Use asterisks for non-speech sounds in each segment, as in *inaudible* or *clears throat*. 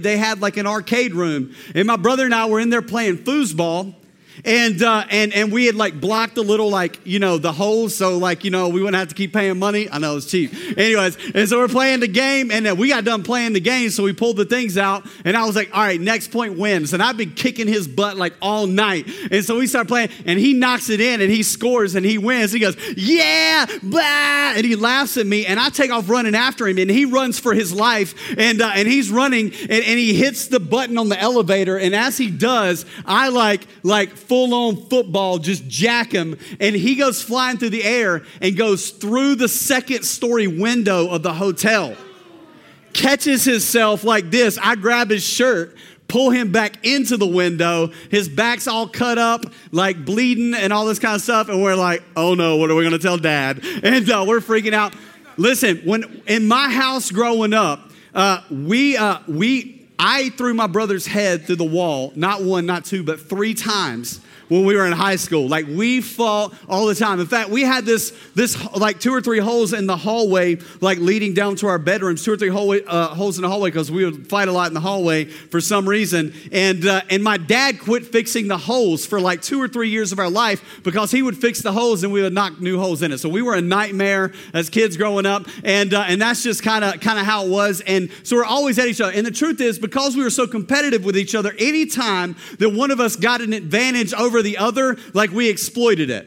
They had like an arcade room, and my brother and I were in there playing foosball. And, uh, and, and we had like blocked a little, like, you know, the holes. So, like, you know, we wouldn't have to keep paying money. I know it's cheap. Anyways, and so we're playing the game, and uh, we got done playing the game. So we pulled the things out, and I was like, all right, next point wins. And I've been kicking his butt like all night. And so we start playing, and he knocks it in, and he scores, and he wins. He goes, yeah, blah. And he laughs at me, and I take off running after him, and he runs for his life, and, uh, and he's running, and, and he hits the button on the elevator. And as he does, I like, like, full on football, just jack him. And he goes flying through the air and goes through the second story window of the hotel. Catches himself like this. I grab his shirt, pull him back into the window. His back's all cut up, like bleeding and all this kind of stuff. And we're like, oh no, what are we going to tell dad? *laughs* And uh, we're freaking out. Listen, when in my house growing up, uh, we, uh, we, I threw my brother's head through the wall, not one, not two, but three times when we were in high school. Like we fought all the time. In fact, we had this this like two or three holes in the hallway, like leading down to our bedrooms. Two or three hallway, uh, holes in the hallway because we would fight a lot in the hallway for some reason. And uh, and my dad quit fixing the holes for like two or three years of our life because he would fix the holes and we would knock new holes in it. So we were a nightmare as kids growing up, and uh, and that's just kind of kind of how it was. And so we're always at each other. And the truth is, because we were so competitive with each other, anytime that one of us got an advantage over over the other like we exploited it.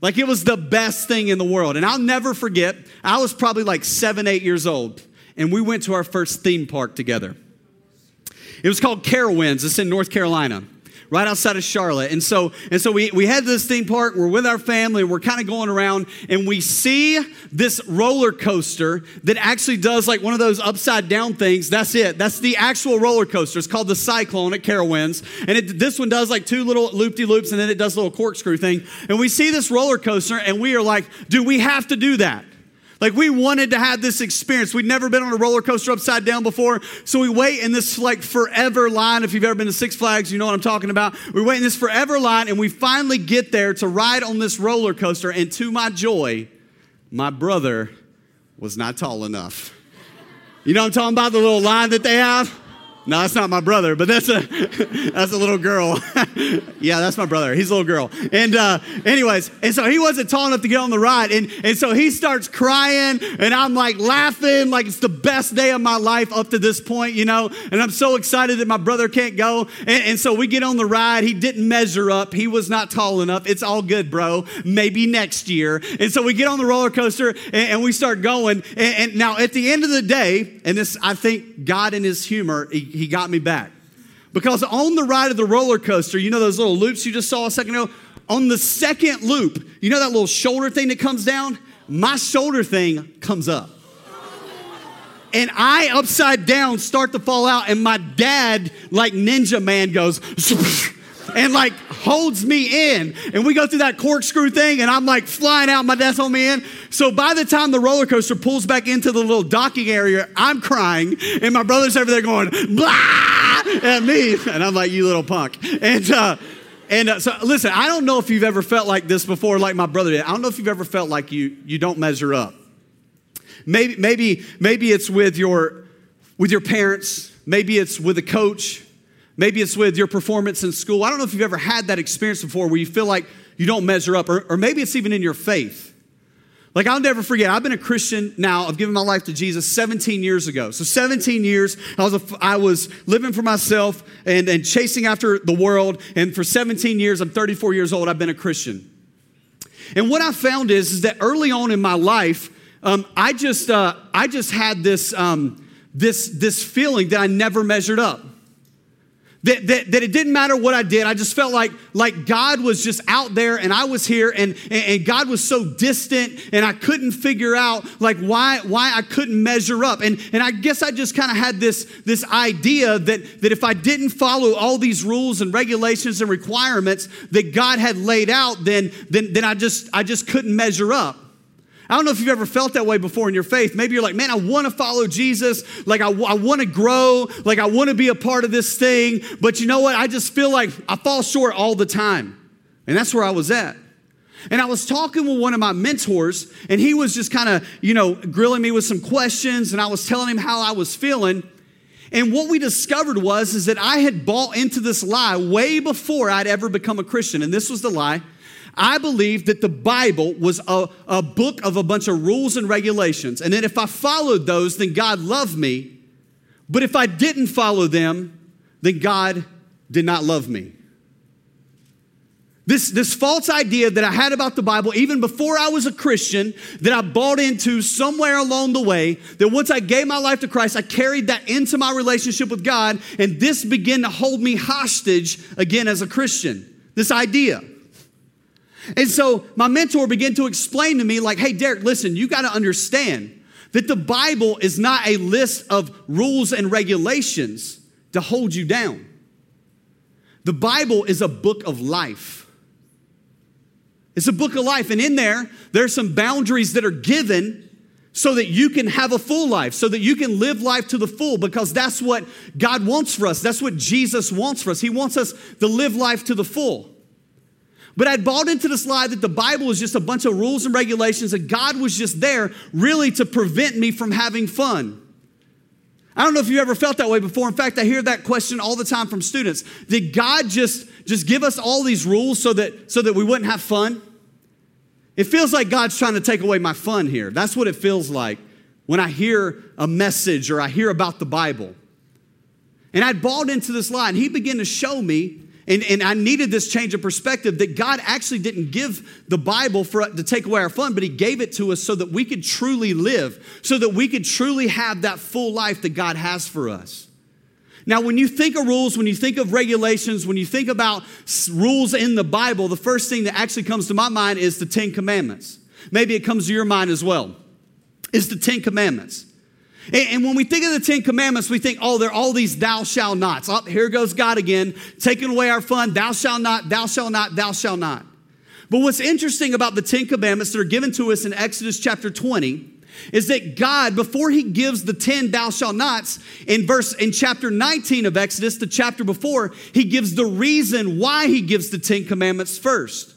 Like it was the best thing in the world. And I'll never forget, I was probably like seven, eight years old, and we went to our first theme park together. It was called Carowinds. It's in North Carolina right outside of Charlotte. And so, and so we, we head to this theme park, we're with our family, we're kind of going around, and we see this roller coaster that actually does like one of those upside down things. That's it. That's the actual roller coaster. It's called the Cyclone at Carowinds. And it, this one does like two little loop de loops, and then it does a little corkscrew thing. And we see this roller coaster, and we are like, do we have to do that? Like we wanted to have this experience. We'd never been on a roller coaster upside down before. So we wait in this like forever line. If you've ever been to Six Flags, you know what I'm talking about. We wait in this forever line and we finally get there to ride on this roller coaster. And to my joy, my brother was not tall enough. You know I'm talking about? The little line that they have? No, that's not my brother, but that's a *laughs* that's a little girl. *laughs* yeah, that's my brother. He's a little girl. And uh, anyways, and so he wasn't tall enough to get on the ride, and and so he starts crying, and I'm like laughing, like it's the best day of my life up to this point, you know. And I'm so excited that my brother can't go, and, and so we get on the ride. He didn't measure up. He was not tall enough. It's all good, bro. Maybe next year. And so we get on the roller coaster, and, and we start going. And, and now at the end of the day, and this I think God in His humor. He, he got me back. Because on the ride of the roller coaster, you know those little loops you just saw a second ago? On the second loop, you know that little shoulder thing that comes down? My shoulder thing comes up. And I, upside down, start to fall out, and my dad, like Ninja Man, goes, *laughs* and like holds me in. And we go through that corkscrew thing, and I'm like flying out. My dad's holding me in. So by the time the roller coaster pulls back into the little docking area, I'm crying, and my brother's over there going blah at me, and I'm like, "You little punk." And uh, and uh, so listen, I don't know if you've ever felt like this before, like my brother did. I don't know if you've ever felt like you you don't measure up. Maybe maybe maybe it's with your with your parents. Maybe it's with a coach. Maybe it's with your performance in school. I don't know if you've ever had that experience before where you feel like you don't measure up, or, or maybe it's even in your faith. Like, I'll never forget, I've been a Christian now, I've given my life to Jesus 17 years ago. So, 17 years, I was, a, I was living for myself and, and chasing after the world. And for 17 years, I'm 34 years old, I've been a Christian. And what I found is, is that early on in my life, um, I, just, uh, I just had this, um, this, this feeling that I never measured up. That, that, that, it didn't matter what I did. I just felt like, like God was just out there and I was here and, and God was so distant and I couldn't figure out like why, why I couldn't measure up. And, and I guess I just kind of had this, this idea that, that if I didn't follow all these rules and regulations and requirements that God had laid out, then, then, then I, just, I just couldn't measure up. I don't know if you've ever felt that way before in your faith. Maybe you're like, man, I want to follow Jesus. Like, I, I want to grow. Like, I want to be a part of this thing. But you know what? I just feel like I fall short all the time. And that's where I was at. And I was talking with one of my mentors, and he was just kind of, you know, grilling me with some questions, and I was telling him how I was feeling. And what we discovered was is that I had bought into this lie way before I'd ever become a Christian. And this was the lie. I believed that the Bible was a, a book of a bunch of rules and regulations. And that if I followed those, then God loved me. But if I didn't follow them, then God did not love me. This, this false idea that I had about the Bible, even before I was a Christian, that I bought into somewhere along the way, that once I gave my life to Christ, I carried that into my relationship with God, and this began to hold me hostage again as a Christian. This idea. And so my mentor began to explain to me, like, hey, Derek, listen, you got to understand that the Bible is not a list of rules and regulations to hold you down. The Bible is a book of life. It's a book of life, and in there, there's some boundaries that are given so that you can have a full life, so that you can live life to the full, because that's what God wants for us. That's what Jesus wants for us. He wants us to live life to the full. But I'd bought into this lie that the Bible was just a bunch of rules and regulations, and God was just there really to prevent me from having fun. I don't know if you ever felt that way before. In fact, I hear that question all the time from students. Did God just, just give us all these rules so that, so that we wouldn't have fun? It feels like God's trying to take away my fun here. That's what it feels like when I hear a message or I hear about the Bible. And I'd bought into this lie, and he began to show me and, and I needed this change of perspective that God actually didn't give the Bible for to take away our fun, but He gave it to us so that we could truly live, so that we could truly have that full life that God has for us. Now, when you think of rules, when you think of regulations, when you think about rules in the Bible, the first thing that actually comes to my mind is the Ten Commandments. Maybe it comes to your mind as well. Is the Ten Commandments. And, when we think of the Ten Commandments, we think, oh, there are all these thou shalt nots. Oh, here goes God again, taking away our fun. Thou shalt not, thou shalt not, thou shalt not. But what's interesting about the Ten Commandments that are given to us in Exodus chapter 20 is that God, before he gives the 10 thou shalt nots, in verse in chapter 19 of Exodus, the chapter before, he gives the reason why he gives the 10 commandments first.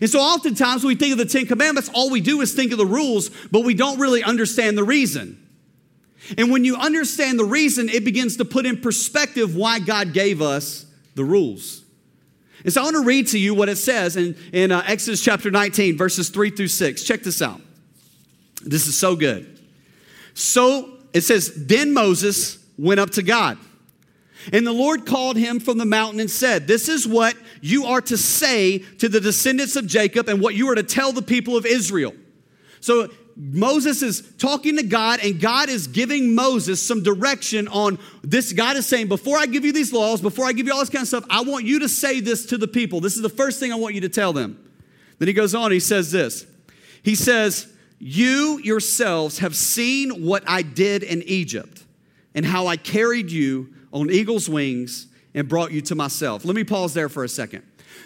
And so oftentimes when we think of the 10 commandments, all we do is think of the rules, but we don't really understand the reason. And when you understand the reason, it begins to put in perspective why God gave us the rules. And so I want to read to you what it says in, in uh, Exodus chapter 19, verses 3 through 6. Check this out. This is so good. So it says, Then Moses went up to God. And the Lord called him from the mountain and said, This is what you are to say to the descendants of Jacob and what you are to tell the people of Israel. So Moses is talking to God, and God is giving Moses some direction on this. God is saying, Before I give you these laws, before I give you all this kind of stuff, I want you to say this to the people. This is the first thing I want you to tell them. Then he goes on, he says this. He says, You yourselves have seen what I did in Egypt, and how I carried you on eagle's wings and brought you to myself. Let me pause there for a second.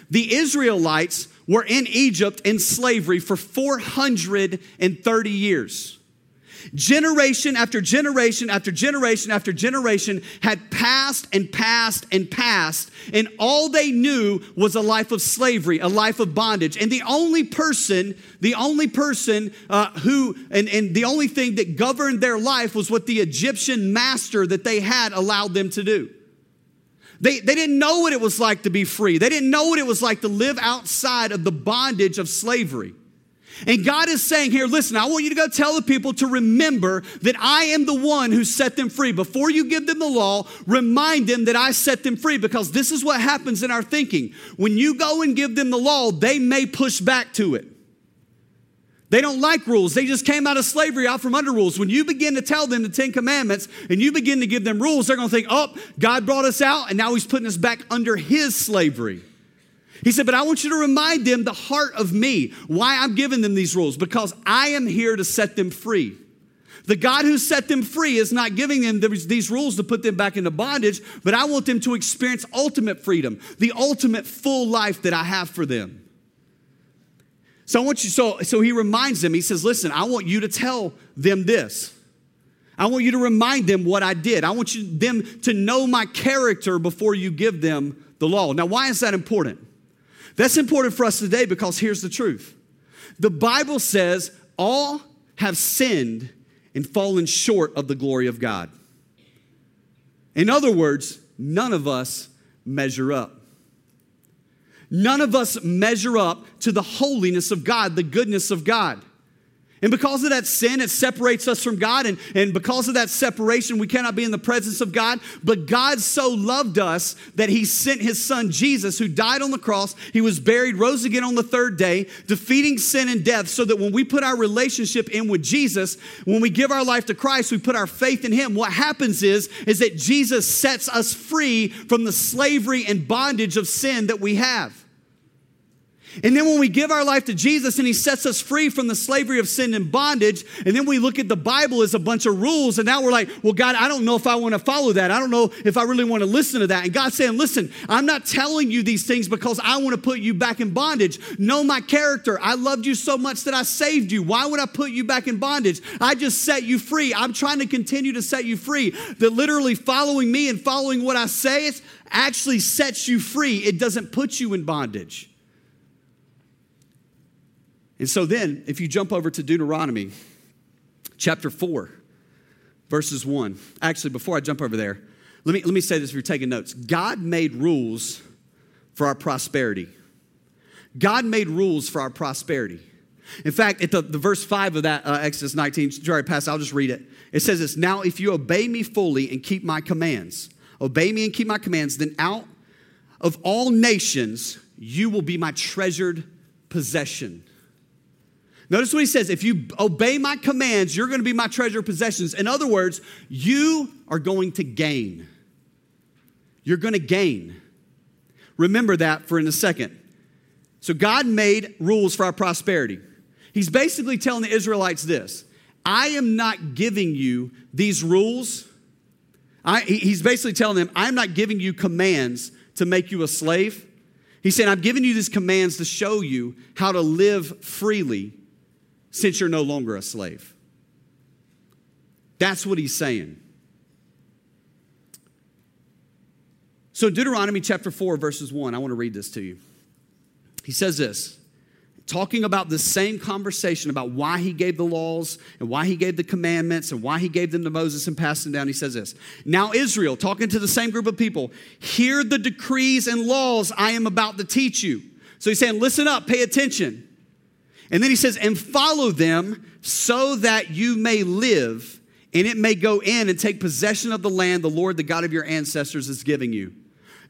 The Israelites were in Egypt in slavery for 430 years. Generation after generation after generation after generation had passed and passed and passed, and all they knew was a life of slavery, a life of bondage. And the only person, the only person uh, who, and, and the only thing that governed their life was what the Egyptian master that they had allowed them to do. They, they didn't know what it was like to be free. They didn't know what it was like to live outside of the bondage of slavery. And God is saying here, listen, I want you to go tell the people to remember that I am the one who set them free. Before you give them the law, remind them that I set them free because this is what happens in our thinking. When you go and give them the law, they may push back to it. They don't like rules. They just came out of slavery, out from under rules. When you begin to tell them the Ten Commandments and you begin to give them rules, they're going to think, oh, God brought us out and now He's putting us back under His slavery. He said, but I want you to remind them the heart of me, why I'm giving them these rules, because I am here to set them free. The God who set them free is not giving them these rules to put them back into bondage, but I want them to experience ultimate freedom, the ultimate full life that I have for them. So I want you, so, so he reminds them, he says, listen, I want you to tell them this. I want you to remind them what I did. I want you, them to know my character before you give them the law. Now, why is that important? That's important for us today because here's the truth. The Bible says all have sinned and fallen short of the glory of God. In other words, none of us measure up. None of us measure up to the holiness of God, the goodness of God. And because of that sin, it separates us from God. And, and because of that separation, we cannot be in the presence of God. But God so loved us that He sent His Son Jesus, who died on the cross. He was buried, rose again on the third day, defeating sin and death, so that when we put our relationship in with Jesus, when we give our life to Christ, we put our faith in Him. What happens is, is that Jesus sets us free from the slavery and bondage of sin that we have. And then when we give our life to Jesus and He sets us free from the slavery of sin and bondage, and then we look at the Bible as a bunch of rules, and now we're like, well, God, I don't know if I want to follow that. I don't know if I really want to listen to that. And God's saying, listen, I'm not telling you these things because I want to put you back in bondage. Know my character. I loved you so much that I saved you. Why would I put you back in bondage? I just set you free. I'm trying to continue to set you free. That literally following me and following what I say actually sets you free. It doesn't put you in bondage. And so then, if you jump over to Deuteronomy chapter 4, verses 1. Actually, before I jump over there, let me, let me say this if you're taking notes. God made rules for our prosperity. God made rules for our prosperity. In fact, at the, the verse 5 of that uh, Exodus 19, Jerry pass, I'll just read it. It says this Now, if you obey me fully and keep my commands, obey me and keep my commands, then out of all nations you will be my treasured possession. Notice what he says if you obey my commands, you're going to be my treasure possessions. In other words, you are going to gain. You're going to gain. Remember that for in a second. So, God made rules for our prosperity. He's basically telling the Israelites this I am not giving you these rules. I, he's basically telling them, I'm not giving you commands to make you a slave. He's saying, I'm giving you these commands to show you how to live freely since you're no longer a slave. That's what he's saying. So, Deuteronomy chapter 4, verses 1, I want to read this to you. He says this, talking about the same conversation about why he gave the laws and why he gave the commandments and why he gave them to Moses and passed them down. He says this Now, Israel, talking to the same group of people, hear the decrees and laws I am about to teach you. So he's saying, listen up, pay attention. And then he says, and follow them so that you may live and it may go in and take possession of the land the Lord, the God of your ancestors, is giving you.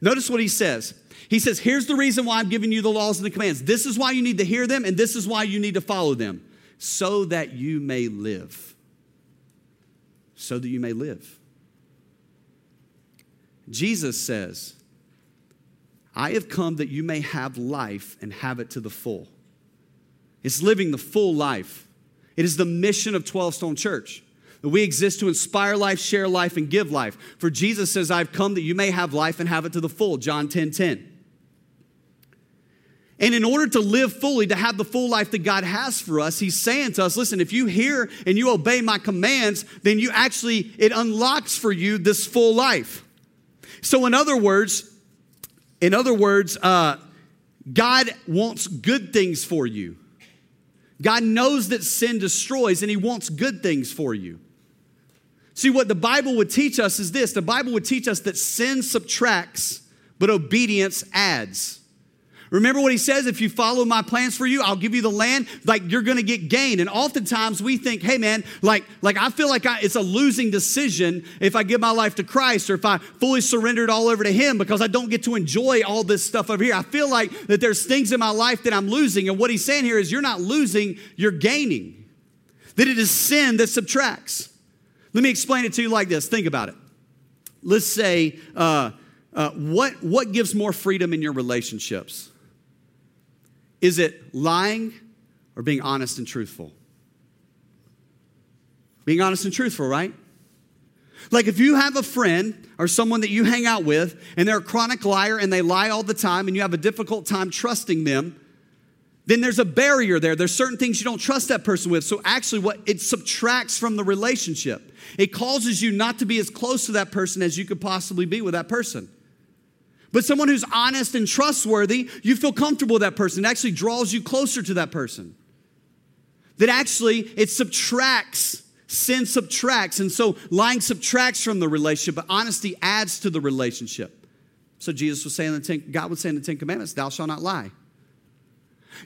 Notice what he says. He says, Here's the reason why I'm giving you the laws and the commands. This is why you need to hear them, and this is why you need to follow them, so that you may live. So that you may live. Jesus says, I have come that you may have life and have it to the full. It's living the full life. It is the mission of 12 Stone Church. That we exist to inspire life, share life, and give life. For Jesus says, I've come that you may have life and have it to the full. John 10 10. And in order to live fully, to have the full life that God has for us, He's saying to us, listen, if you hear and you obey my commands, then you actually, it unlocks for you this full life. So, in other words, in other words, uh, God wants good things for you. God knows that sin destroys and He wants good things for you. See, what the Bible would teach us is this the Bible would teach us that sin subtracts, but obedience adds. Remember what he says if you follow my plans for you, I'll give you the land, like you're gonna get gain. And oftentimes we think, hey man, like, like I feel like I, it's a losing decision if I give my life to Christ or if I fully surrender it all over to him because I don't get to enjoy all this stuff over here. I feel like that there's things in my life that I'm losing. And what he's saying here is you're not losing, you're gaining. That it is sin that subtracts. Let me explain it to you like this. Think about it. Let's say, uh, uh, what, what gives more freedom in your relationships? Is it lying or being honest and truthful? Being honest and truthful, right? Like if you have a friend or someone that you hang out with and they're a chronic liar and they lie all the time and you have a difficult time trusting them, then there's a barrier there. There's certain things you don't trust that person with. So actually what it subtracts from the relationship. It causes you not to be as close to that person as you could possibly be with that person. But someone who's honest and trustworthy, you feel comfortable with that person. It actually draws you closer to that person. That actually it subtracts sin subtracts. And so lying subtracts from the relationship, but honesty adds to the relationship. So Jesus was saying, the ten, God would say in the Ten Commandments, Thou shalt not lie.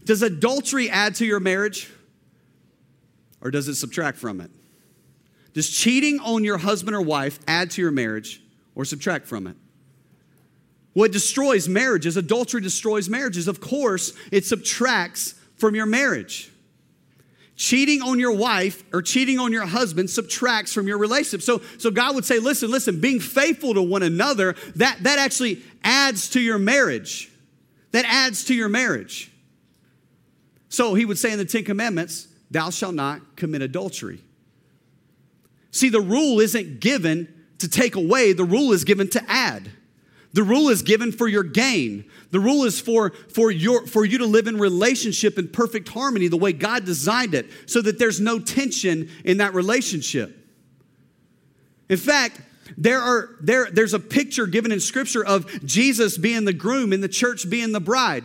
Does adultery add to your marriage or does it subtract from it? Does cheating on your husband or wife add to your marriage or subtract from it? What destroys marriages, adultery destroys marriages. Of course, it subtracts from your marriage. Cheating on your wife or cheating on your husband subtracts from your relationship. So, so God would say, listen, listen, being faithful to one another, that, that actually adds to your marriage. That adds to your marriage. So he would say in the Ten Commandments, thou shalt not commit adultery. See, the rule isn't given to take away, the rule is given to add. The rule is given for your gain. The rule is for, for, your, for you to live in relationship in perfect harmony the way God designed it so that there's no tension in that relationship. In fact, there are, there, there's a picture given in Scripture of Jesus being the groom and the church being the bride.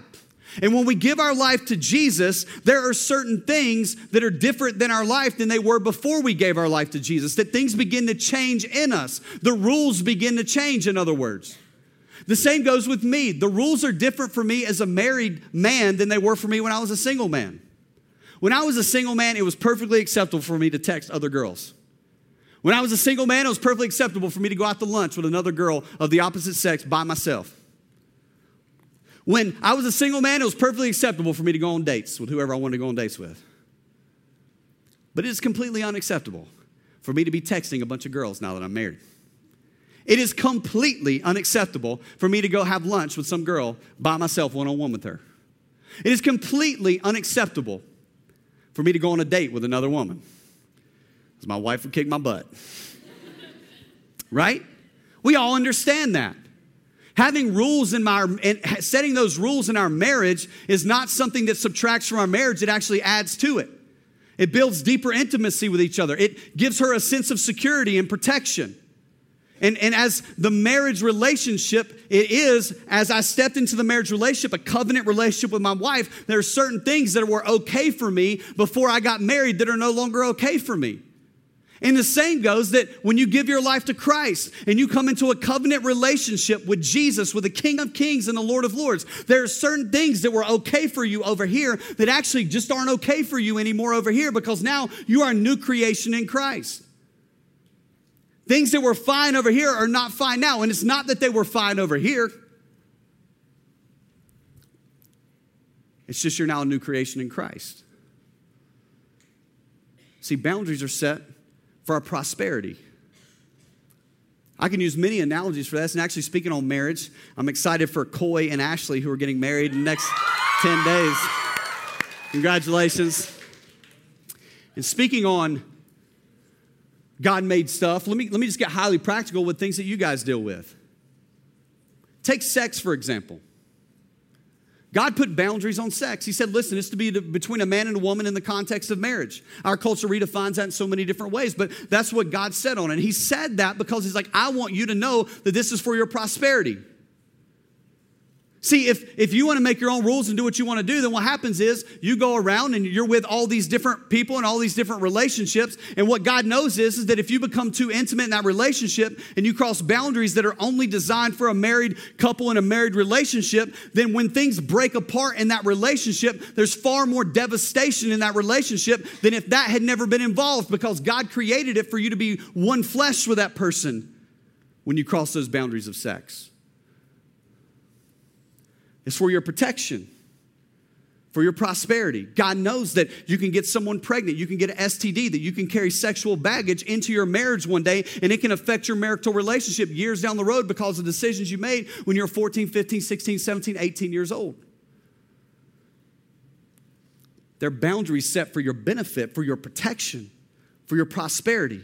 And when we give our life to Jesus, there are certain things that are different than our life than they were before we gave our life to Jesus, that things begin to change in us. The rules begin to change, in other words. The same goes with me. The rules are different for me as a married man than they were for me when I was a single man. When I was a single man, it was perfectly acceptable for me to text other girls. When I was a single man, it was perfectly acceptable for me to go out to lunch with another girl of the opposite sex by myself. When I was a single man, it was perfectly acceptable for me to go on dates with whoever I wanted to go on dates with. But it is completely unacceptable for me to be texting a bunch of girls now that I'm married. It is completely unacceptable for me to go have lunch with some girl by myself, one on one with her. It is completely unacceptable for me to go on a date with another woman. Because my wife would kick my butt. *laughs* right? We all understand that. Having rules in my, setting those rules in our marriage is not something that subtracts from our marriage, it actually adds to it. It builds deeper intimacy with each other. It gives her a sense of security and protection. And, and as the marriage relationship, it is, as I stepped into the marriage relationship, a covenant relationship with my wife, there are certain things that were okay for me before I got married that are no longer okay for me. And the same goes that when you give your life to Christ and you come into a covenant relationship with Jesus, with the King of Kings and the Lord of Lords, there are certain things that were okay for you over here that actually just aren't okay for you anymore over here because now you are a new creation in Christ. Things that were fine over here are not fine now. And it's not that they were fine over here, it's just you're now a new creation in Christ. See, boundaries are set for our prosperity. I can use many analogies for this. And actually, speaking on marriage, I'm excited for Coy and Ashley who are getting married in the next 10 days. Congratulations. And speaking on God made stuff, let me, let me just get highly practical with things that you guys deal with. Take sex, for example. God put boundaries on sex. He said, listen, it's to be between a man and a woman in the context of marriage. Our culture redefines that in so many different ways, but that's what God said on it. And he said that because he's like, I want you to know that this is for your prosperity. See, if, if you want to make your own rules and do what you want to do, then what happens is you go around and you're with all these different people and all these different relationships. And what God knows is, is that if you become too intimate in that relationship and you cross boundaries that are only designed for a married couple in a married relationship, then when things break apart in that relationship, there's far more devastation in that relationship than if that had never been involved because God created it for you to be one flesh with that person when you cross those boundaries of sex. It's for your protection, for your prosperity. God knows that you can get someone pregnant, you can get an STD, that you can carry sexual baggage into your marriage one day, and it can affect your marital relationship years down the road because of decisions you made when you're 14, 15, 16, 17, 18 years old. There are boundaries set for your benefit, for your protection, for your prosperity.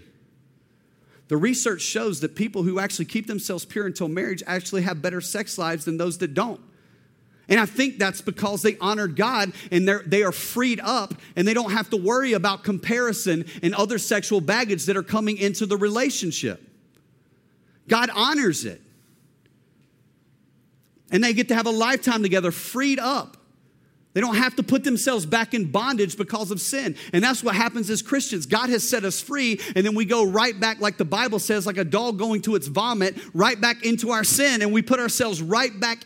The research shows that people who actually keep themselves pure until marriage actually have better sex lives than those that don't. And I think that's because they honored God and they're, freed up and they don't have to worry about comparison and other sexual baggage that are coming into the relationship. God honors it. And they get to have a lifetime together freed up. They don't have to put themselves back in bondage because of sin. And that's what happens as Christians. God has set us free, and then we go right back, like the Bible says, like a dog going to its vomit, right back into our sin, and we put ourselves right back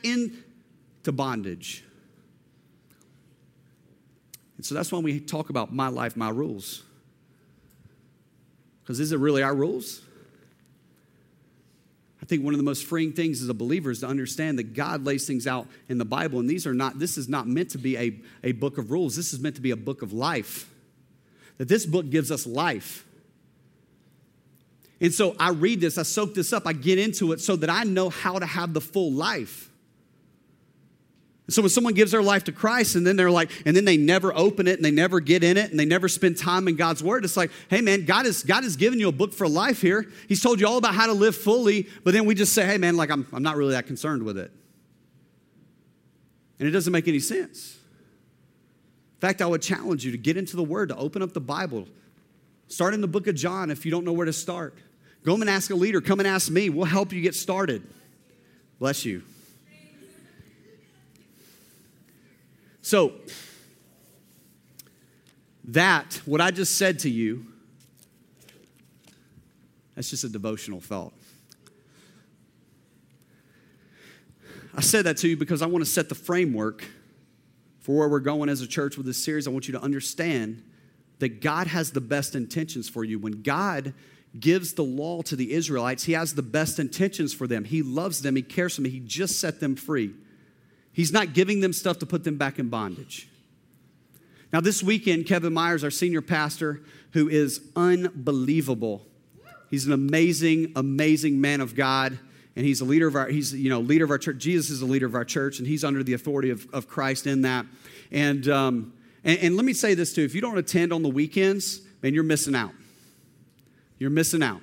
into bondage. And so that's why we talk about my life, my rules. Because is it really our rules? I think one of the most freeing things as a believer is to understand that God lays things out in the Bible, and these are not, this is not meant to be a, a book of rules. This is meant to be a book of life. That this book gives us life. And so I read this, I soak this up, I get into it so that I know how to have the full life. So when someone gives their life to Christ and then they're like, and then they never open it and they never get in it and they never spend time in God's word, it's like, hey man, God has God has given you a book for life here. He's told you all about how to live fully, but then we just say, hey man, like I'm, I'm not really that concerned with it. And it doesn't make any sense. In fact, I would challenge you to get into the word, to open up the Bible. Start in the book of John if you don't know where to start. Go and ask a leader. Come and ask me. We'll help you get started. Bless you. So, that, what I just said to you, that's just a devotional thought. I said that to you because I want to set the framework for where we're going as a church with this series. I want you to understand that God has the best intentions for you. When God gives the law to the Israelites, He has the best intentions for them. He loves them, He cares for them, He just set them free. He's not giving them stuff to put them back in bondage. Now, this weekend, Kevin Myers, our senior pastor, who is unbelievable, he's an amazing, amazing man of God, and he's a leader of our, he's, you know, leader of our church. Jesus is a leader of our church, and he's under the authority of, of Christ in that. And, um, and, and let me say this too if you don't attend on the weekends, man, you're missing out. You're missing out.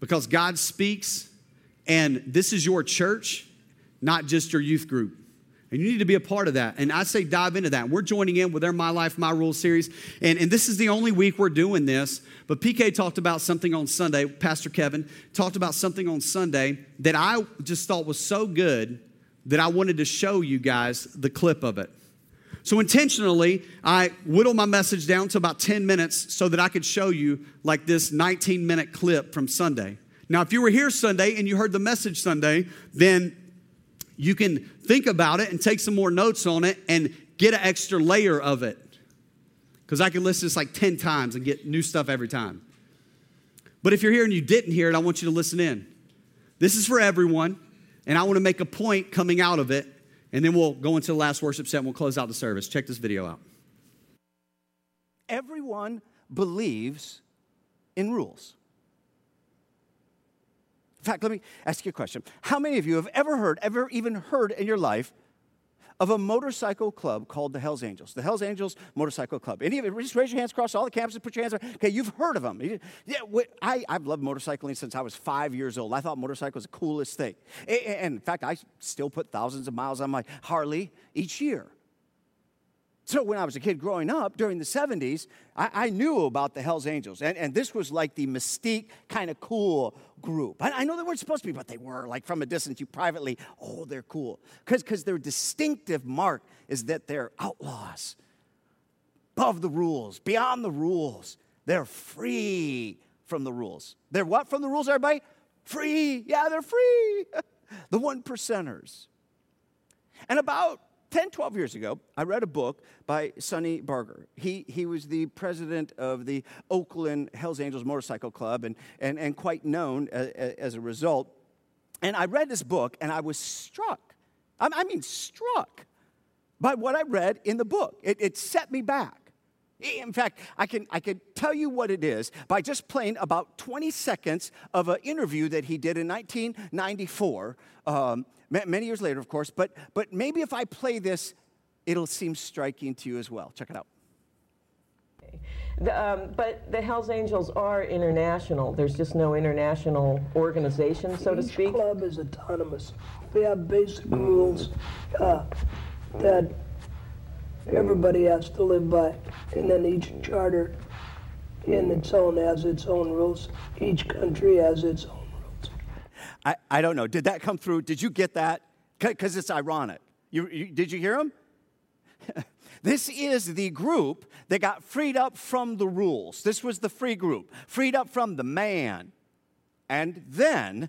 Because God speaks, and this is your church, not just your youth group. And you need to be a part of that. And I say dive into that. We're joining in with their My Life, My Rules series. And, and this is the only week we're doing this. But PK talked about something on Sunday, Pastor Kevin talked about something on Sunday that I just thought was so good that I wanted to show you guys the clip of it. So intentionally, I whittled my message down to about 10 minutes so that I could show you like this 19 minute clip from Sunday. Now, if you were here Sunday and you heard the message Sunday, then you can think about it and take some more notes on it and get an extra layer of it. Because I can listen to this like 10 times and get new stuff every time. But if you're here and you didn't hear it, I want you to listen in. This is for everyone, and I want to make a point coming out of it, and then we'll go into the last worship set and we'll close out the service. Check this video out. Everyone believes in rules fact, let me ask you a question. How many of you have ever heard, ever even heard in your life of a motorcycle club called the Hells Angels? The Hells Angels Motorcycle Club. Any of you, just raise your hands across all the campuses, put your hands up. Okay, you've heard of them. Yeah, I, I've loved motorcycling since I was five years old. I thought motorcycle was the coolest thing. And in fact, I still put thousands of miles on my Harley each year. So when I was a kid growing up during the 70s, I, I knew about the Hells Angels. And, and this was like the mystique, kind of cool group. I, I, know they weren't supposed to be, but they were. Like from a distance, you privately, oh, they're cool. Because their distinctive mark is that they're outlaws, above the rules, beyond the rules. They're free from the rules. They're what from the rules, everybody? Free. Yeah, they're free. *laughs* the one percenters. And about 10, 12 years ago, I read a book by Sonny Barger. He, he was the president of the Oakland Hells Angels Motorcycle Club and, and, and quite known as, as a result. And I read this book and I was struck. I, mean, struck by what I read in the book. It, it set me back. In fact, I can, I can tell you what it is by just playing about 20 seconds of an interview that he did in 1994 um, many years later, of course, but, but maybe if I play this, it'll seem striking to you as well. Check it out. The, um, but the Hells Angels are international. There's just no international organization, so Each to speak. Each club is autonomous. We have basic rules uh, that everybody has to live by, and then each charter in its own has its own rules. Each country has its own I, don't know. Did that come through? Did you get that? Because it's ironic. You, you, did you hear him? *laughs* This is the group that got freed up from the rules. This was the free group, freed up from the man. And then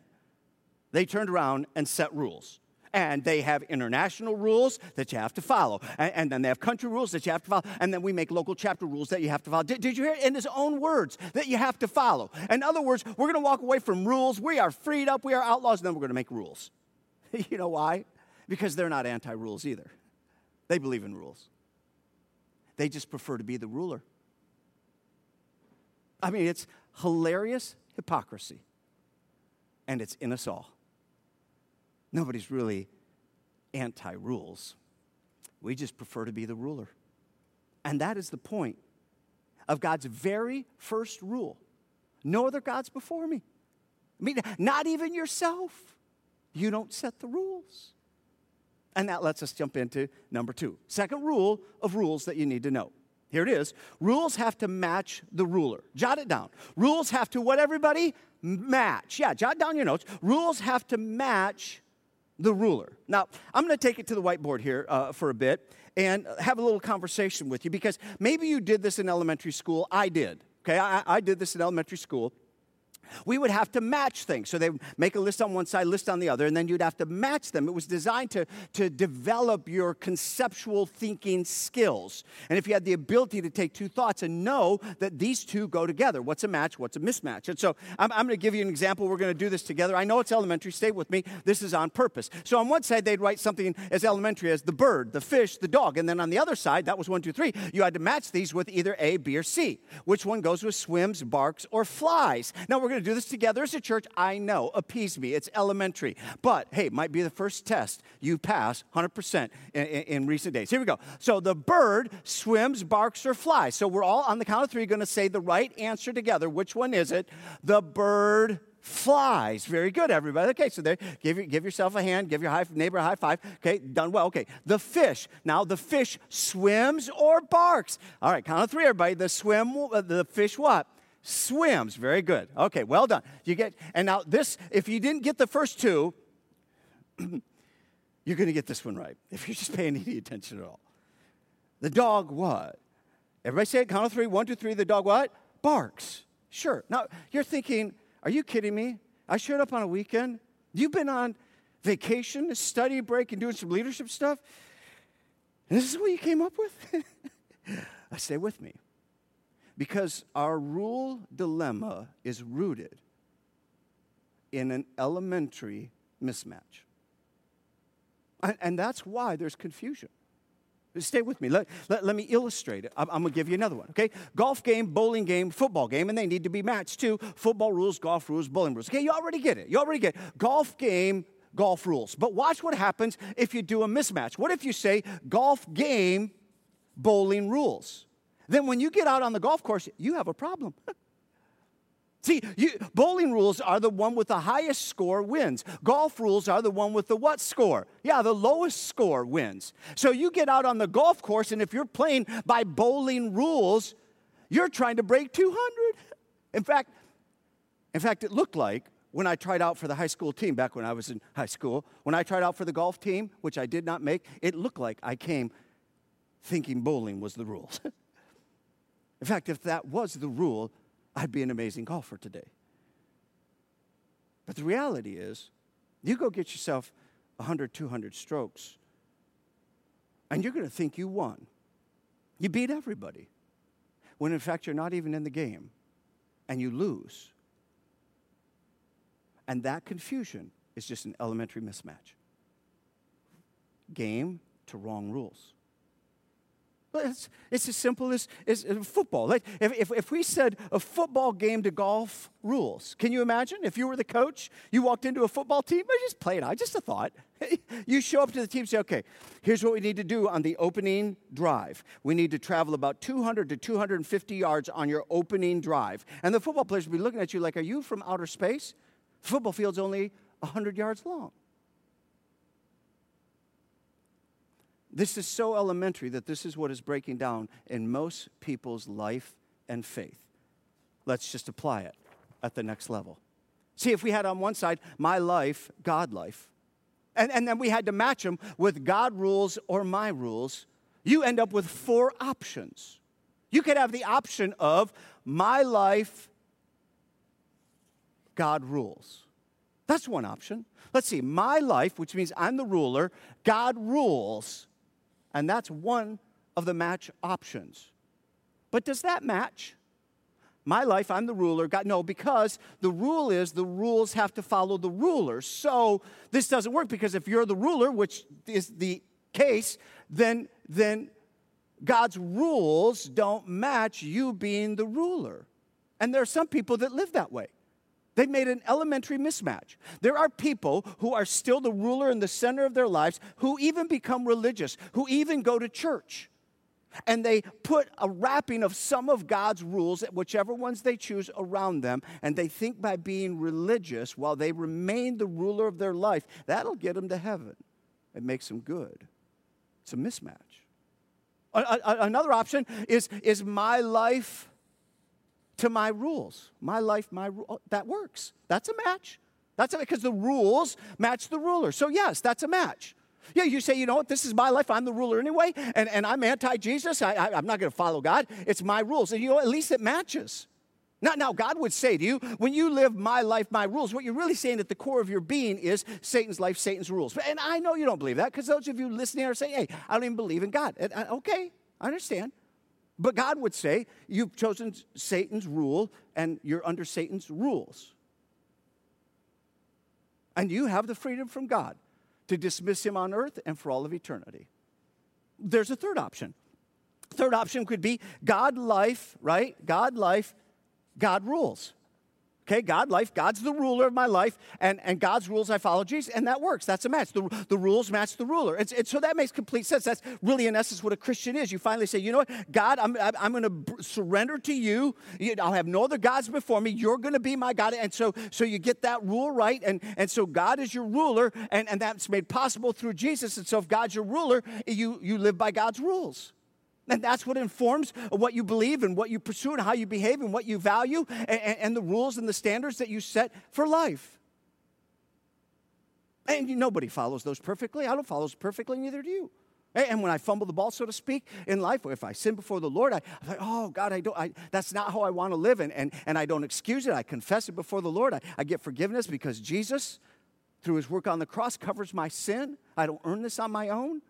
they turned around and set rules. And they have international rules that you have to follow. And, and, then they have country rules that you have to follow. And then we make local chapter rules that you have to follow. Did, did you hear it? In his own words, that you have to follow. In other words, we're going to walk away from rules. We are freed up. We are outlaws. And then we're going to make rules. *laughs* you know why? Because they're not anti rules either. They believe in rules. They just prefer to be the ruler. I mean, it's hilarious hypocrisy. And it's in us all. Nobody's really anti rules. We just prefer to be the ruler. And that is the point of God's very first rule no other gods before me. I mean, not even yourself. You don't set the rules. And that lets us jump into number two. Second rule of rules that you need to know. Here it is. Rules have to match the ruler. Jot it down. Rules have to what, everybody? Match. Yeah, jot down your notes. Rules have to match the ruler. Now, I'm going to take it to the whiteboard here uh, for a bit and have a little conversation with you because maybe you did this in elementary school. I did. Okay, I, I did this in elementary school we would have to match things. So they make a list on one side, list on the other, and then you'd have to match them. It was designed to, to develop your conceptual thinking skills. And if you had the ability to take two thoughts and know that these two go together, what's a match, what's a mismatch? And so I'm, I'm going to give you an example. We're going to do this together. I know it's elementary, stay with me. This is on purpose. So on one side, they'd write something as elementary as the bird, the fish, the dog. And then on the other side, that was one, two, three, you had to match these with either A, B, or C. Which one goes with swims, barks, or flies? Now we're going to do this together as a church. I know, appease me. It's elementary. But hey, might be the first test you pass 100% in, in, in recent days. Here we go. So the bird swims, barks, or flies. So we're all on the count of three going to say the right answer together. Which one is it? The bird flies. Very good, everybody. Okay, so there, give, give yourself a hand, give your high, neighbor a high five. Okay, done well. Okay, the fish. Now, the fish swims or barks. All right, count of three, everybody. The swim, uh, the fish what? Swims. Very good. Okay, well done. You get, and now this, if you didn't get the first two, *clears throat* you're going to get this one right if you're just paying any attention at all. The dog what? Everybody say it, count of three. One, two, three. The dog what? Barks. Sure. Now, you're thinking, are you kidding me? I showed up on a weekend. You've been on vacation, study break, and doing some leadership stuff. And this is what you came up with? *laughs* Uh, stay with me. Because our rule dilemma is rooted in an elementary mismatch. And, that's why there's confusion. Stay with me. Let, let, let me illustrate it. I'm, I'm going to give you another one, okay? Golf game, bowling game, football game, and they need to be matched too. Football rules, golf rules, bowling rules. Okay, you already get it. You already get it. Golf game, golf rules. But watch what happens if you do a mismatch. What if you say golf game, bowling rules? Then when you get out on the golf course, you have a problem. *laughs* See, you, bowling rules are the one with the highest score wins. Golf rules are the one with the what score? Yeah, the lowest score wins. So you get out on the golf course, and if you're playing by bowling rules, you're trying to break 200. In fact, in fact, it looked like when I tried out for the high school team back when I was in high school, when I tried out for the golf team, which I did not make, it looked like I came thinking bowling was the rules. *laughs* In fact, if that was the rule, I'd be an amazing golfer today. But the reality is, you go get yourself 100, 200 strokes, and you're going to think you won. You beat everybody. When in fact, you're not even in the game, and you lose. And that confusion is just an elementary mismatch. Game to wrong rules. It's, it's as simple as, as uh, football. Like if, if, if, we said a football game to golf rules, can you imagine? If you were the coach, you walked into a football team, I just played out, just a thought. *laughs* you show up to the team say, okay, here's what we need to do on the opening drive. We need to travel about 200 to 250 yards on your opening drive. And the football players will be looking at you like, are you from outer space? The football field's only 100 yards long. This is so elementary that this is what is breaking down in most people's life and faith. Let's just apply it at the next level. See, if we had on one side my life, God life, and, and then we had to match them with God rules or my rules, you end up with four options. You could have the option of my life, God rules. That's one option. Let's see, my life, which means I'm the ruler, God rules. And that's one of the match options. But does that match? My life, I'm the ruler. God, no, because the rule is the rules have to follow the ruler. So this doesn't work because if you're the ruler, which is the case, then, then God's rules don't match you being the ruler. And there are some people that live that way. They've made an elementary mismatch. There are people who are still the ruler in the center of their lives who even become religious, who even go to church. And they put a wrapping of some of God's rules, whichever ones they choose, around them. And they think by being religious, while they remain the ruler of their life, that'll get them to heaven. It makes them good. It's a mismatch. Another option is, is my life to my rules. My life, my rule. That works. That's a match. That's because the rules match the ruler. So, yes, that's a match. Yeah, you say, you know what, this is my life. I'm the ruler anyway, and, and I'm anti Jesus. I, I, I'm not going to follow God. It's my rules. And you know, at least it matches. Now, now, God would say to you, when you live my life, my rules, what you're really saying at the core of your being is Satan's life, Satan's rules. And I know you don't believe that because those of you listening are saying, hey, I don't even believe in God. And, uh, okay, I understand. But God would say, you've chosen Satan's rule and you're under Satan's rules. And you have the freedom from God to dismiss him on earth and for all of eternity. There's a third option. Third option could be God life, right? God life, God rules. Okay, God life, God's the ruler of my life, and, and God's rules I follow Jesus, and that works. That's a match. The, the rules match the ruler. It's, it's, so that makes complete sense. That's really, in essence, what a Christian is. You finally say, you know what, God, I'm, I'm going to surrender to you. I'll have no other gods before me. You're going to be my God. And so, so you get that rule right, and, and so God is your ruler, and, and that's made possible through Jesus. And so if God's your ruler, you, you live by God's rules. And that's what informs what you believe and what you pursue and how you behave and what you value and, and the rules and the standards that you set for life. And nobody follows those perfectly. I don't follow those perfectly, neither do you. And when I fumble the ball, so to speak, in life, or if I sin before the Lord, I, am like, oh, God, I don't, I, that's not how I want to live. And, and, and I don't excuse it. I confess it before the Lord. I, I get forgiveness because Jesus, through his work on the cross, covers my sin. I don't earn this on my own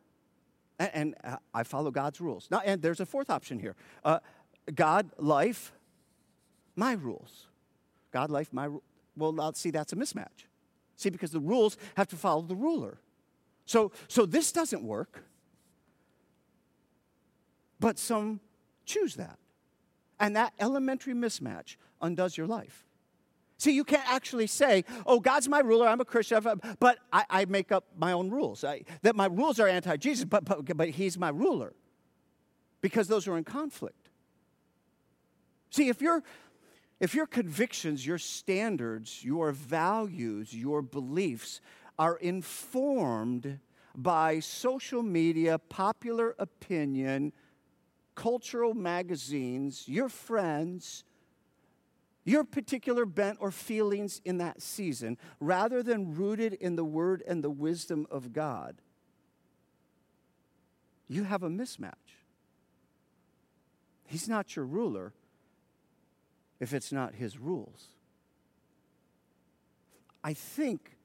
and, and uh, I follow God's rules. Now, and there's a fourth option here uh, God, life, my rules. God, life, my Well, see, that's a mismatch. See, because the rules have to follow the ruler. So, so this doesn't work. But some choose that. And that elementary mismatch undoes your life. See, you can't actually say, oh, God's my ruler, I'm a Christian, but I, I make up my own rules. I, that my rules are anti Jesus, but, but, but He's my ruler. Because those are in conflict. See, if, you if your convictions, your standards, your values, your beliefs are informed by social media, popular opinion, cultural magazines, your friends, your particular bent or feelings in that season, rather than rooted in the word and the wisdom of God, you have a mismatch. He's not your ruler if it's not his rules. I think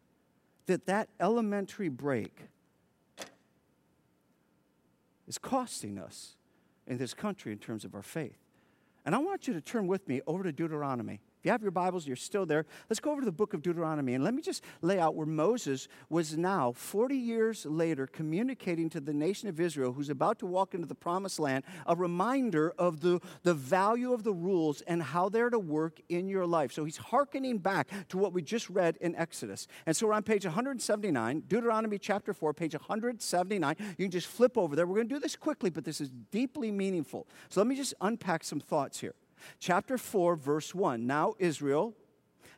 that that elementary break is costing us in this country in terms of our faith. And I want you to turn with me over to Deuteronomy. If you have your Bibles, you're still there. Let's go over to the book of Deuteronomy and let me just lay out where Moses was now, 40 years later, communicating to the nation of Israel who's about to walk into the promised land, a reminder of the, the value of the rules and how they're to work in your life. So he's hearkening back to what we just read in Exodus. And so we're on page 179, Deuteronomy chapter 4, page 179. You can just flip over there. We're going to do this quickly, but this is deeply meaningful. So let me just unpack some thoughts here. Chapter 4, verse 1. Now, Israel,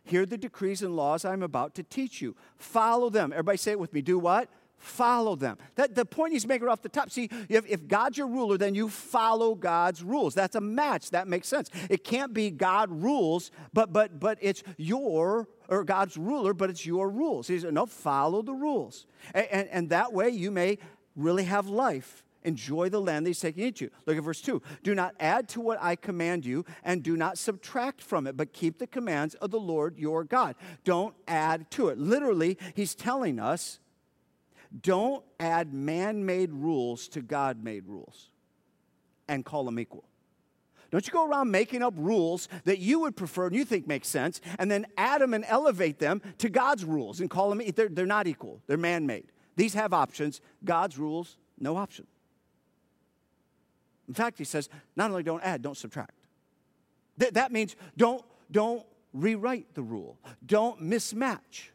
hear the decrees and laws I'm about to teach you. Follow them. Everybody say it with me. Do what? Follow them. That, the point he's making off the top. See, if, if God's your ruler, then you follow God's rules. That's a match. That makes sense. It can't be God rules, but but but it's your or God's ruler, but it's your rules. He said, no, follow the rules. And, and, and that way you may really have life Enjoy the land that he's taking you to. Look at verse 2. Do not add to what I command you, and do not subtract from it, but keep the commands of the Lord your God. Don't add to it. Literally, he's telling us don't add man made rules to God made rules and call them equal. Don't you go around making up rules that you would prefer and you think make sense, and then add them and elevate them to God's rules and call them, they're, they're not equal, they're man made. These have options, God's rules, no option. In fact, he says, not only don't add, don't subtract. Th- that means don't, don't rewrite the rule, don't mismatch.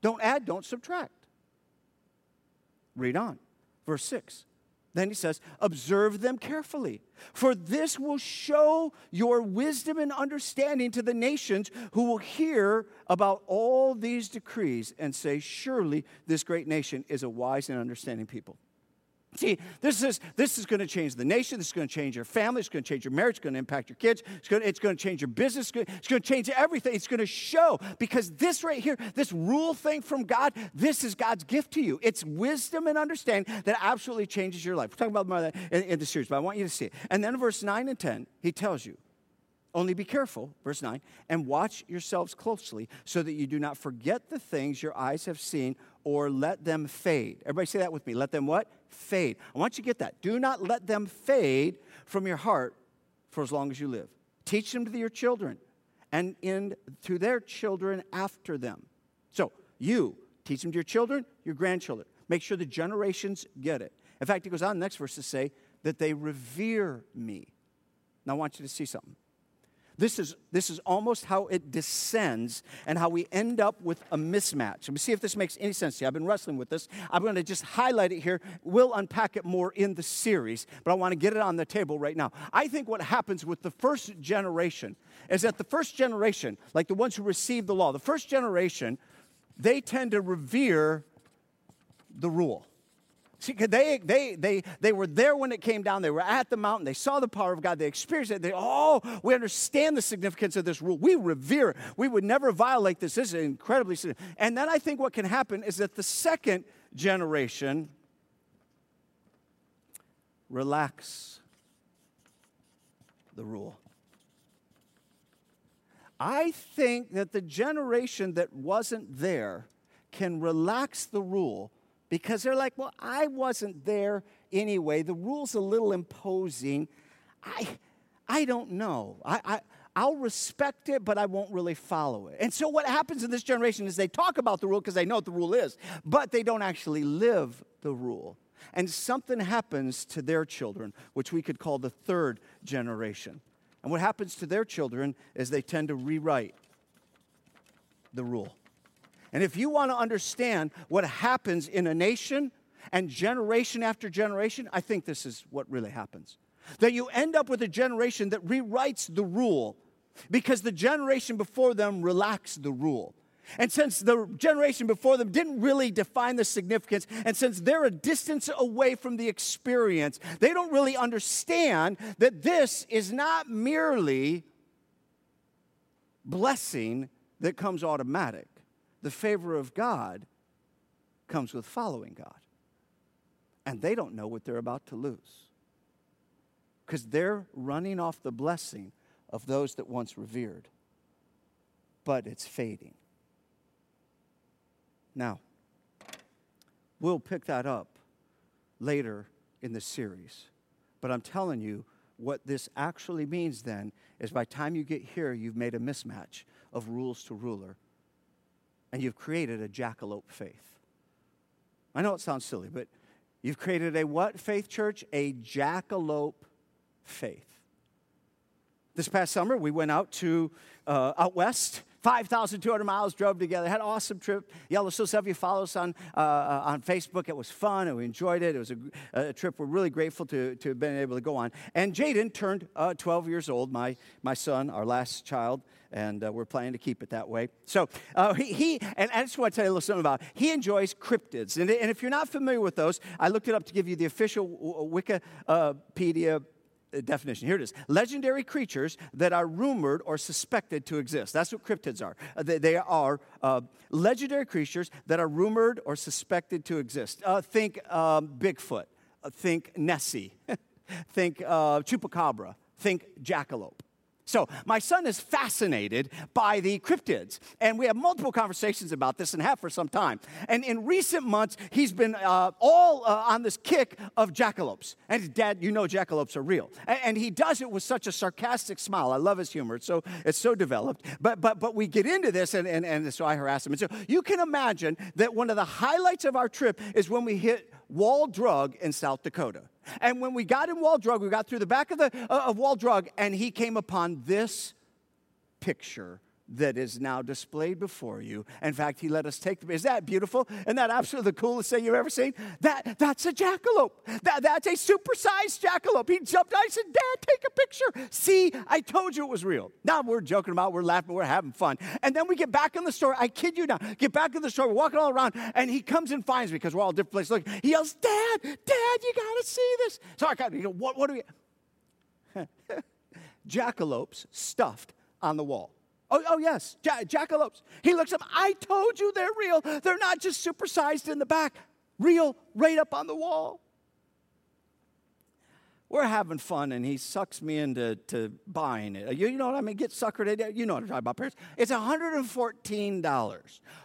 Don't add, don't subtract. Read on. Verse 6. Then he says, Observe them carefully, for this will show your wisdom and understanding to the nations who will hear about all these decrees and say, Surely this great nation is a wise and understanding people. See, this is, this is going to change the nation. This is going to change your family. It's going to change your marriage. It's going to impact your kids. It's going to, it's going to change your business. It's going to change everything. It's going to show because this right here, this rule thing from God, this is God's gift to you. It's wisdom and understanding that absolutely changes your life. We're talking about more of that in, in the series, but I want you to see it. And then verse 9 and 10, he tells you, only be careful, verse 9, and watch yourselves closely so that you do not forget the things your eyes have seen or let them fade. Everybody say that with me. Let them what? Fade. I want you to get that. Do not let them fade from your heart for as long as you live. Teach them to your children and in to their children after them. So, you teach them to your children, your grandchildren. Make sure the generations get it. In fact, he goes on the next verse to say that they revere me. Now, I want you to see something. This is, this is almost how it descends and how we end up with a mismatch. Let me see if this makes any sense to you. I've been wrestling with this. I'm going to just highlight it here. We'll unpack it more in the series, but I want to get it on the table right now. I think what happens with the first generation is that the first generation, like the ones who received the law, the first generation, they tend to revere the rule. See, they, they, they, they were there when it came down. They were at the mountain. They saw the power of God. They experienced it. They, oh, we understand the significance of this rule. We revere it. We would never violate this. This is incredibly significant. And then I think what can happen is that the second generation relax the rule. I think that the generation that wasn't there can relax the rule because they're like, well, I wasn't there anyway. The rule's a little imposing. I, I don't know. I, I, I'll respect it, but I won't really follow it. And so, what happens in this generation is they talk about the rule because they know what the rule is, but they don't actually live the rule. And something happens to their children, which we could call the third generation. And what happens to their children is they tend to rewrite the rule. And if you want to understand what happens in a nation and generation after generation, I think this is what really happens. That you end up with a generation that rewrites the rule because the generation before them relaxed the rule. And since the generation before them didn't really define the significance, and since they're a distance away from the experience, they don't really understand that this is not merely blessing that comes automatic the favor of God comes with following God. And they don't know what they're about to lose because they're running off the blessing of those that once revered, but it's fading. Now, we'll pick that up later in the series, but I'm telling you, what this actually means then is by the time you get here, you've made a mismatch of rules to ruler and you've created a jackalope faith. I know it sounds silly, but you've created a what faith, church? A jackalope faith. This past summer, we went out to uh, out west 5,200 miles, drove together, had an awesome trip. Yellowstone, some of you follow us on, uh, uh, on Facebook. It was fun and we enjoyed it. It was a, a, trip we're really grateful to, to have been able to go on. And Jaden turned uh, 12 years old, my, my son, our last child and uh, we're planning to keep it that way. So uh, he, he, and I just want to tell you a little something about. He enjoys cryptids, and, and if you're not familiar with those, I looked it up to give you the official Wikipedia definition. Here it is legendary creatures that are rumored or suspected to exist. That's what cryptids are. Uh, they, they, are uh, legendary creatures that are rumored or suspected to exist. Uh, think um, Bigfoot. think Nessie, *laughs* think uh, Chupacabra, think Jackalope. So, my son is fascinated by the cryptids, and we have multiple conversations about this and have for some time. And in recent months, he's been uh, all uh, on this kick of jackalopes. And dad, you know, jackalopes are real, and, and, he does it with such a sarcastic smile. I love his humor; it's so it's so developed. But but but we get into this, and and, and so I harass him. And so you can imagine that one of the highlights of our trip is when we hit Wall Drug in South Dakota. And when we got in Wall Drug, we got through the back of, the, uh, of Wall Drug, and he came upon this picture that is now displayed before you. In fact, he let us take them. Is that beautiful? Isn't that absolutely the coolest thing you've ever seen? That, that's a jackalope. That, that's a supersized jackalope. He jumped. I said, Dad, take a picture. See, I told you it was real. Now we're joking about, we're laughing, we're having fun. And then we get back in the store. I kid you not. Get back in the store. We're walking all around, and he comes and finds me because we're all different places. Look, he yells, Dad, Dad, you got to see this. So I what, what do we? *laughs* Jackalopes stuffed on the wall. Oh, oh yes, jackalopes. He looks up. I told you they're real. They're not just supersized in the back, real right up on the wall. We're having fun, and he sucks me into to buying it. You, you know what I mean? Get suckered in. You know what I'm talking about, parents. It's $114.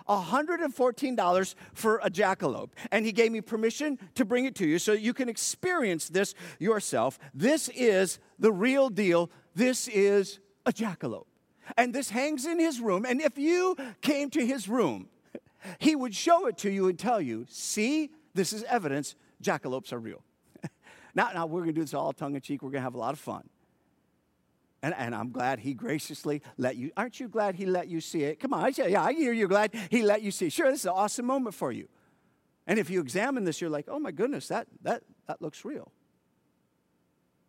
$114 for a jackalope. And he gave me permission to bring it to you so you can experience this yourself. This is the real deal. This is a jackalope. And this hangs in his room. And if you came to his room, he would show it to you and tell you, see, this is evidence jackalopes are real. *laughs* now, now, we're going to do this all tongue in cheek. We're going to have a lot of fun. And, and I'm glad he graciously let you. Aren't you glad he let you see it? Come on, I yeah, I hear you're glad he let you see. Sure, this is an awesome moment for you. And if you examine this, you're like, oh my goodness, that, that, that looks real.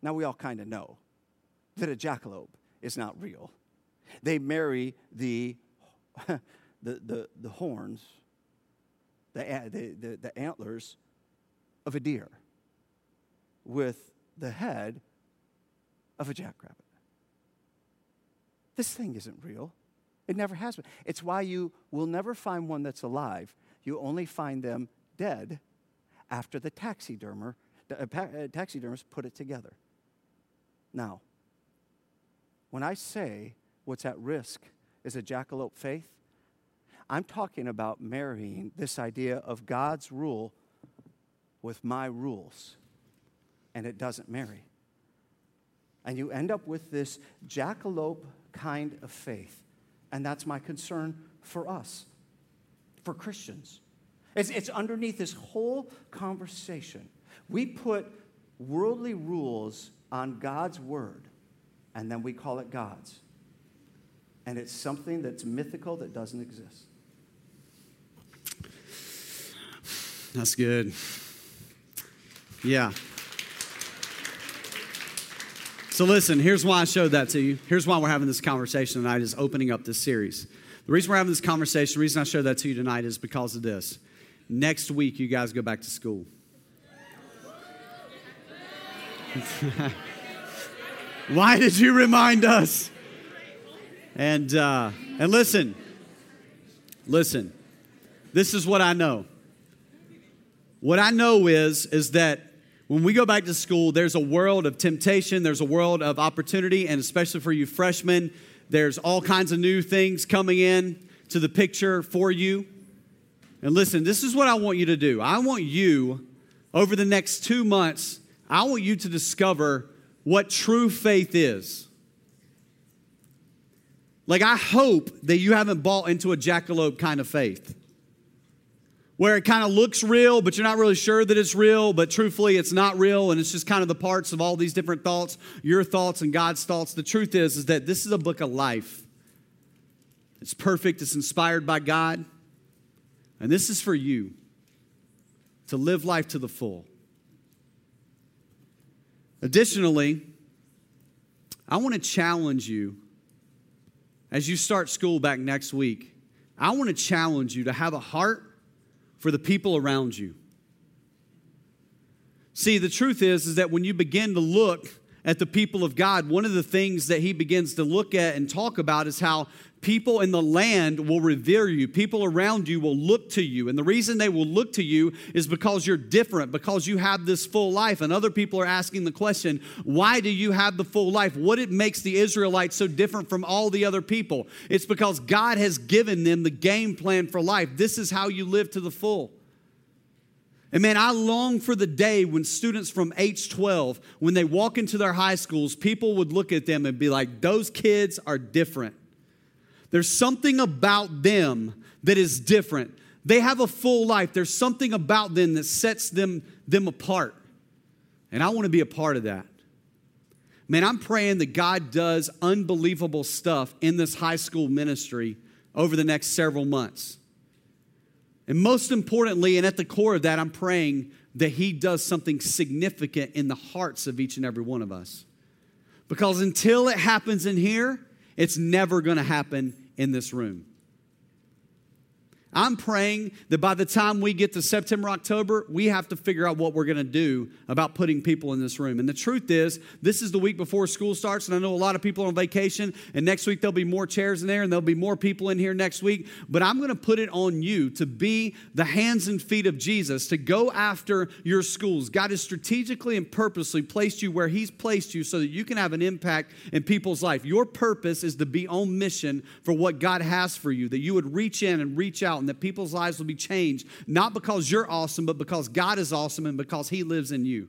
Now, we all kind of know that a jackalope is not real. They marry the, *laughs* the, the, the horns, the, the, the, antlers of a deer with the head of a jackrabbit. This thing isn't real. It never has been. It's why you will never find one that's alive. You only find them dead after the taxidermer, uh, uh, taxidermist put it together. Now, when I say what's at risk is a jackalope faith. I'm talking about marrying this idea of God's rule with my rules, and it doesn't marry. And you end up with this jackalope kind of faith. And that's my concern for us, for Christians. It's, it's underneath this whole conversation. We put worldly rules on God's word, and then we call it God's and it's something that's mythical that doesn't exist. That's good. Yeah. So, listen, here's why I showed that to you. Here's why we're having this conversation tonight, is opening up this series. The reason we're having this conversation, the reason I showed that to you tonight is because of this. Next week, you guys go back to school. *laughs* why did you remind us? And, uh, and listen, listen, this is what I know. What I know is, is that when we go back to school, there's a world of temptation, there's a world of opportunity, and especially for you freshmen, there's all kinds of new things coming in to the picture for you. And listen, this is what I want you to do. I want you, over the next two months, I want you to discover what true faith is. Like, I hope that you haven't bought into a jackalope kind of faith where it kind of looks real, but you're not really sure that it's real, but truthfully, it's not real, and it's just kind of the parts of all these different thoughts, your thoughts and God's thoughts. The truth is, is that this is a book of life. It's perfect, it's inspired by God, and this is for you to live life to the full. Additionally, I want to challenge you as you start school back next week, I want to challenge you to have a heart for the people around you. See, the truth is, is that when you begin to look at the people of God, one of the things that he begins to look at and talk about is how people in the land will revere you. People around you will look to you. And the reason they will look to you is because you're different, because you have this full life. And other people are asking the question, why do you have the full life? What it makes the Israelites so different from all the other people? It's because God has given them the game plan for life. This is how you live to the full. And man, I long for the day when students from age 12, when they walk into their high schools, people would look at them and be like, those kids are different. There's something about them that is different. They have a full life. There's something about them that sets them, them apart. And I want to be a part of that. Man, I'm praying that God does unbelievable stuff in this high school ministry over the next several months. And most importantly, and at the core of that, I'm praying that He does something significant in the hearts of each and every one of us. Because until it happens in here, it's never going to happen in this room. I'm praying that by the time we get to September, October, we have to figure out what we're going to do about putting people in this room. And the truth is, this is the week before school starts, and I know a lot of people are on vacation, and next week there'll be more chairs in there, and there'll be more people in here next week. But I'm going to put it on you to be the hands and feet of Jesus, to go after your schools. God has strategically and purposely placed you where He's placed you so that you can have an impact in people's life. Your purpose is to be on mission for what God has for you, that you would reach in and reach out and that people's lives will be changed, not because you're awesome, but because God is awesome and because He lives in you.